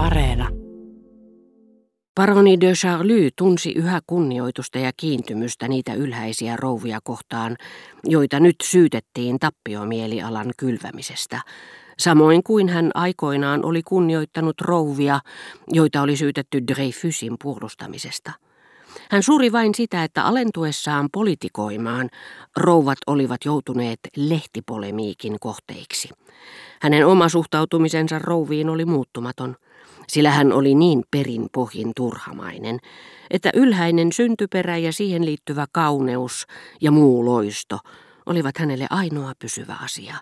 Areena. Paroni de Charlie tunsi yhä kunnioitusta ja kiintymystä niitä ylhäisiä rouvia kohtaan, joita nyt syytettiin tappiomielialan kylvämisestä, samoin kuin hän aikoinaan oli kunnioittanut rouvia, joita oli syytetty Dreyfusin puolustamisesta. Hän suuri vain sitä, että alentuessaan politikoimaan rouvat olivat joutuneet lehtipolemiikin kohteiksi. Hänen oma suhtautumisensa rouviin oli muuttumaton, sillä hän oli niin perinpohjin turhamainen, että ylhäinen syntyperä ja siihen liittyvä kauneus ja muu loisto olivat hänelle ainoa pysyvä asia,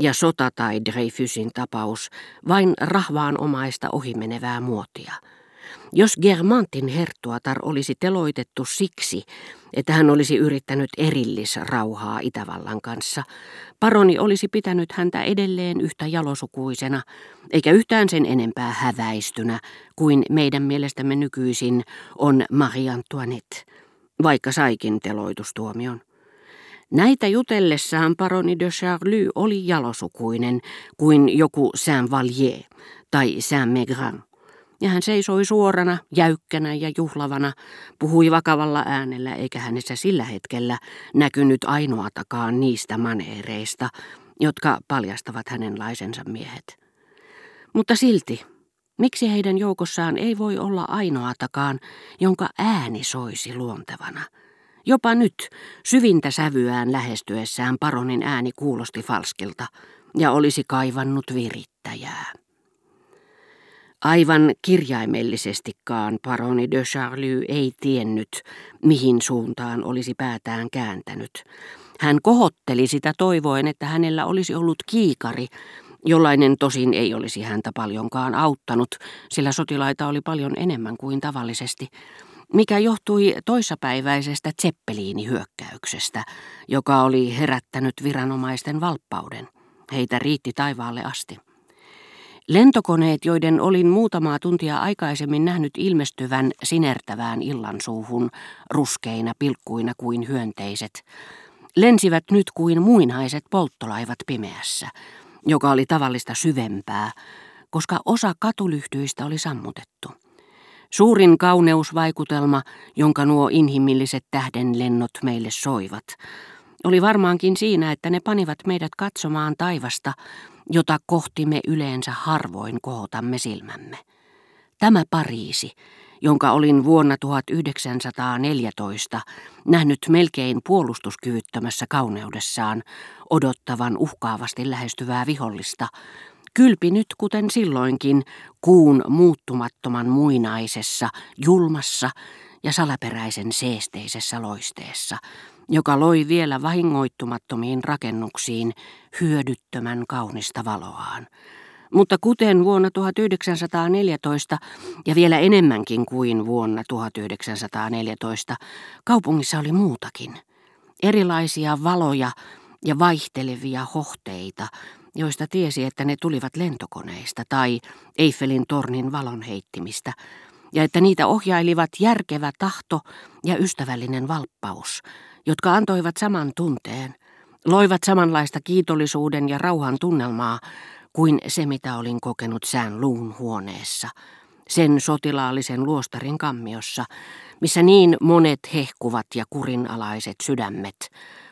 ja sota tai Dreyfusin tapaus vain rahvaanomaista ohimenevää muotia – jos Germantin herttuatar olisi teloitettu siksi, että hän olisi yrittänyt erillisrauhaa Itävallan kanssa, paroni olisi pitänyt häntä edelleen yhtä jalosukuisena, eikä yhtään sen enempää häväistynä kuin meidän mielestämme nykyisin on Marie Antoinette, vaikka saikin teloitustuomion. Näitä jutellessaan paroni de Charlie oli jalosukuinen kuin joku Saint-Vallier tai Saint-Maigrin ja hän seisoi suorana, jäykkänä ja juhlavana, puhui vakavalla äänellä eikä hänessä sillä hetkellä näkynyt ainoatakaan niistä maneereista, jotka paljastavat hänenlaisensa miehet. Mutta silti, miksi heidän joukossaan ei voi olla ainoatakaan, jonka ääni soisi luontevana? Jopa nyt, syvintä sävyään lähestyessään paronin ääni kuulosti falskilta ja olisi kaivannut virittäjää. Aivan kirjaimellisestikaan paroni de Charlie ei tiennyt, mihin suuntaan olisi päätään kääntänyt. Hän kohotteli sitä toivoen, että hänellä olisi ollut kiikari, jollainen tosin ei olisi häntä paljonkaan auttanut, sillä sotilaita oli paljon enemmän kuin tavallisesti, mikä johtui toissapäiväisestä Zeppeliini-hyökkäyksestä, joka oli herättänyt viranomaisten valppauden. Heitä riitti taivaalle asti. Lentokoneet, joiden olin muutamaa tuntia aikaisemmin nähnyt ilmestyvän sinertävään illansuuhun, ruskeina pilkkuina kuin hyönteiset, lensivät nyt kuin muinaiset polttolaivat pimeässä, joka oli tavallista syvempää, koska osa katulyhtyistä oli sammutettu. Suurin kauneusvaikutelma, jonka nuo inhimilliset tähdenlennot meille soivat, oli varmaankin siinä, että ne panivat meidät katsomaan taivasta jota kohti me yleensä harvoin kohotamme silmämme. Tämä Pariisi, jonka olin vuonna 1914 nähnyt melkein puolustuskyvyttömässä kauneudessaan odottavan uhkaavasti lähestyvää vihollista, kylpi nyt kuten silloinkin kuun muuttumattoman muinaisessa, julmassa ja salaperäisen seesteisessä loisteessa, joka loi vielä vahingoittumattomiin rakennuksiin hyödyttömän kaunista valoaan. Mutta kuten vuonna 1914 ja vielä enemmänkin kuin vuonna 1914, kaupungissa oli muutakin. Erilaisia valoja ja vaihtelevia hohteita, joista tiesi, että ne tulivat lentokoneista tai Eiffelin tornin valonheittimistä, ja että niitä ohjailivat järkevä tahto ja ystävällinen valppaus, jotka antoivat saman tunteen, loivat samanlaista kiitollisuuden ja rauhan tunnelmaa kuin se, mitä olin kokenut sään luun huoneessa, sen sotilaallisen luostarin kammiossa, missä niin monet hehkuvat ja kurinalaiset sydämet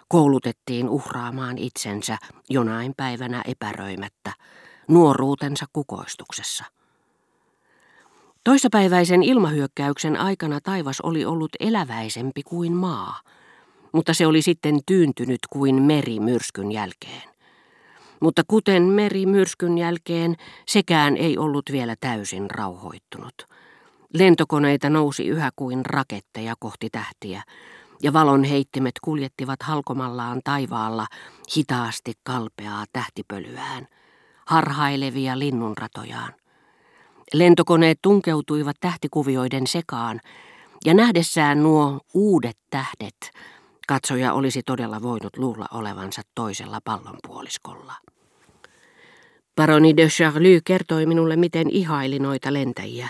koulutettiin uhraamaan itsensä jonain päivänä epäröimättä nuoruutensa kukoistuksessa. Toissapäiväisen ilmahyökkäyksen aikana taivas oli ollut eläväisempi kuin maa – mutta se oli sitten tyyntynyt kuin meri myrskyn jälkeen. Mutta kuten meri myrskyn jälkeen, sekään ei ollut vielä täysin rauhoittunut. Lentokoneita nousi yhä kuin raketteja kohti tähtiä, ja valon heittimet kuljettivat halkomallaan taivaalla hitaasti kalpeaa tähtipölyään, harhailevia linnunratojaan. Lentokoneet tunkeutuivat tähtikuvioiden sekaan, ja nähdessään nuo uudet tähdet Katsoja olisi todella voinut luulla olevansa toisella pallonpuoliskolla. Paroni de Charlie kertoi minulle, miten ihaili noita lentäjiä,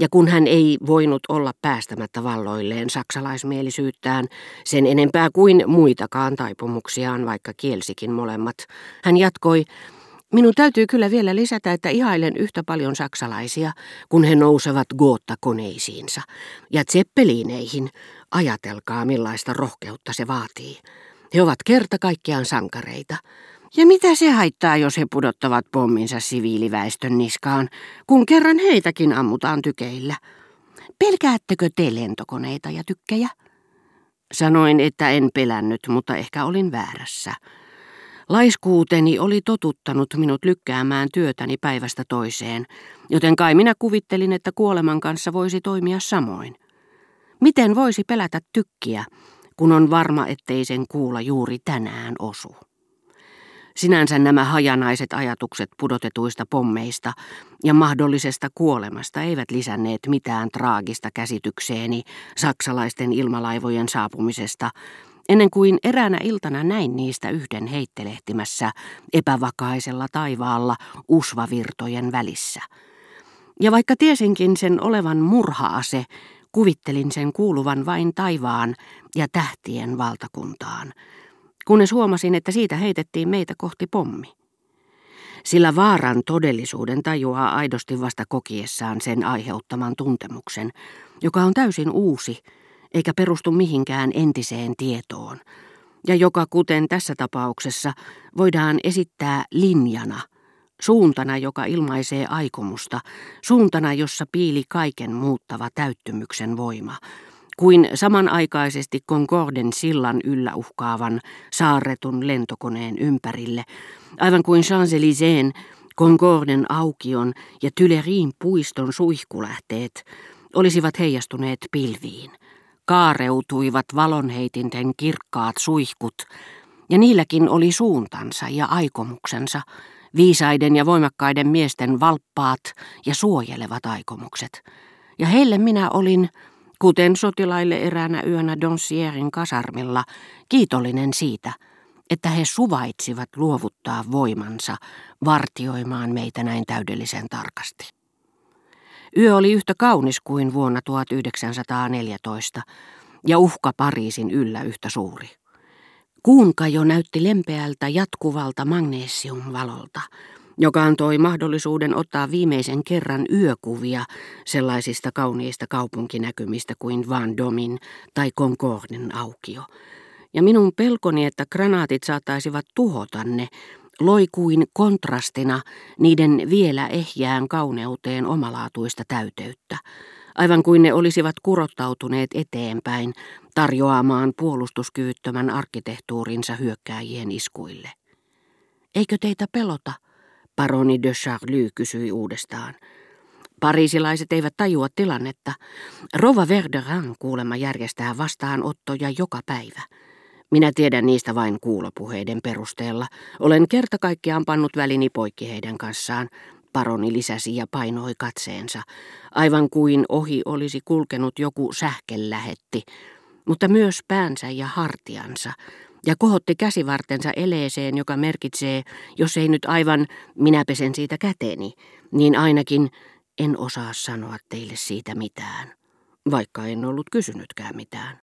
ja kun hän ei voinut olla päästämättä valloilleen saksalaismielisyyttään sen enempää kuin muitakaan taipumuksiaan, vaikka kielsikin molemmat, hän jatkoi, Minun täytyy kyllä vielä lisätä, että ihailen yhtä paljon saksalaisia, kun he nousevat Gootta-koneisiinsa. Ja Zeppelineihin, ajatelkaa millaista rohkeutta se vaatii. He ovat kerta kaikkiaan sankareita. Ja mitä se haittaa, jos he pudottavat pomminsa siviiliväestön niskaan, kun kerran heitäkin ammutaan tykeillä? Pelkäättekö te lentokoneita ja tykkejä? Sanoin, että en pelännyt, mutta ehkä olin väärässä. Laiskuuteni oli totuttanut minut lykkäämään työtäni päivästä toiseen, joten kai minä kuvittelin, että kuoleman kanssa voisi toimia samoin. Miten voisi pelätä tykkiä, kun on varma, ettei sen kuulla juuri tänään osu? Sinänsä nämä hajanaiset ajatukset pudotetuista pommeista ja mahdollisesta kuolemasta eivät lisänneet mitään traagista käsitykseeni saksalaisten ilmalaivojen saapumisesta, ennen kuin eräänä iltana näin niistä yhden heittelehtimässä epävakaisella taivaalla usvavirtojen välissä. Ja vaikka tiesinkin sen olevan murhaase, kuvittelin sen kuuluvan vain taivaan ja tähtien valtakuntaan – kunnes huomasin, että siitä heitettiin meitä kohti pommi. Sillä vaaran todellisuuden tajuaa aidosti vasta kokiessaan sen aiheuttaman tuntemuksen, joka on täysin uusi, eikä perustu mihinkään entiseen tietoon, ja joka kuten tässä tapauksessa voidaan esittää linjana, suuntana, joka ilmaisee aikomusta, suuntana, jossa piili kaiken muuttava täyttymyksen voima, kuin samanaikaisesti Concorden sillan yllä uhkaavan saarretun lentokoneen ympärille, aivan kuin Champs-Élysées, Concorden aukion ja Tyleriin puiston suihkulähteet olisivat heijastuneet pilviin. Kaareutuivat valonheitinten kirkkaat suihkut, ja niilläkin oli suuntansa ja aikomuksensa, viisaiden ja voimakkaiden miesten valppaat ja suojelevat aikomukset. Ja heille minä olin kuten sotilaille eräänä yönä Donsierin kasarmilla, kiitollinen siitä, että he suvaitsivat luovuttaa voimansa vartioimaan meitä näin täydellisen tarkasti. Yö oli yhtä kaunis kuin vuonna 1914 ja uhka Pariisin yllä yhtä suuri. Kuunkajo näytti lempeältä jatkuvalta magnesiumvalolta, joka antoi mahdollisuuden ottaa viimeisen kerran yökuvia sellaisista kauniista kaupunkinäkymistä kuin Van Domin tai Concordin aukio. Ja minun pelkoni, että granaatit saattaisivat tuhota ne, loi kuin kontrastina niiden vielä ehjään kauneuteen omalaatuista täyteyttä, aivan kuin ne olisivat kurottautuneet eteenpäin tarjoamaan puolustuskyvyttömän arkkitehtuurinsa hyökkääjien iskuille. Eikö teitä pelota? Paroni de Charlie kysyi uudestaan. Pariisilaiset eivät tajua tilannetta. Rova Verderin kuulemma järjestää vastaanottoja joka päivä. Minä tiedän niistä vain kuulopuheiden perusteella. Olen kerta kaikkiaan pannut välini poikki heidän kanssaan. Paroni lisäsi ja painoi katseensa, aivan kuin ohi olisi kulkenut joku sähkellähetti, mutta myös päänsä ja hartiansa, ja kohotti käsivartensa eleeseen, joka merkitsee, jos ei nyt aivan minä pesen siitä käteeni, niin ainakin en osaa sanoa teille siitä mitään, vaikka en ollut kysynytkään mitään.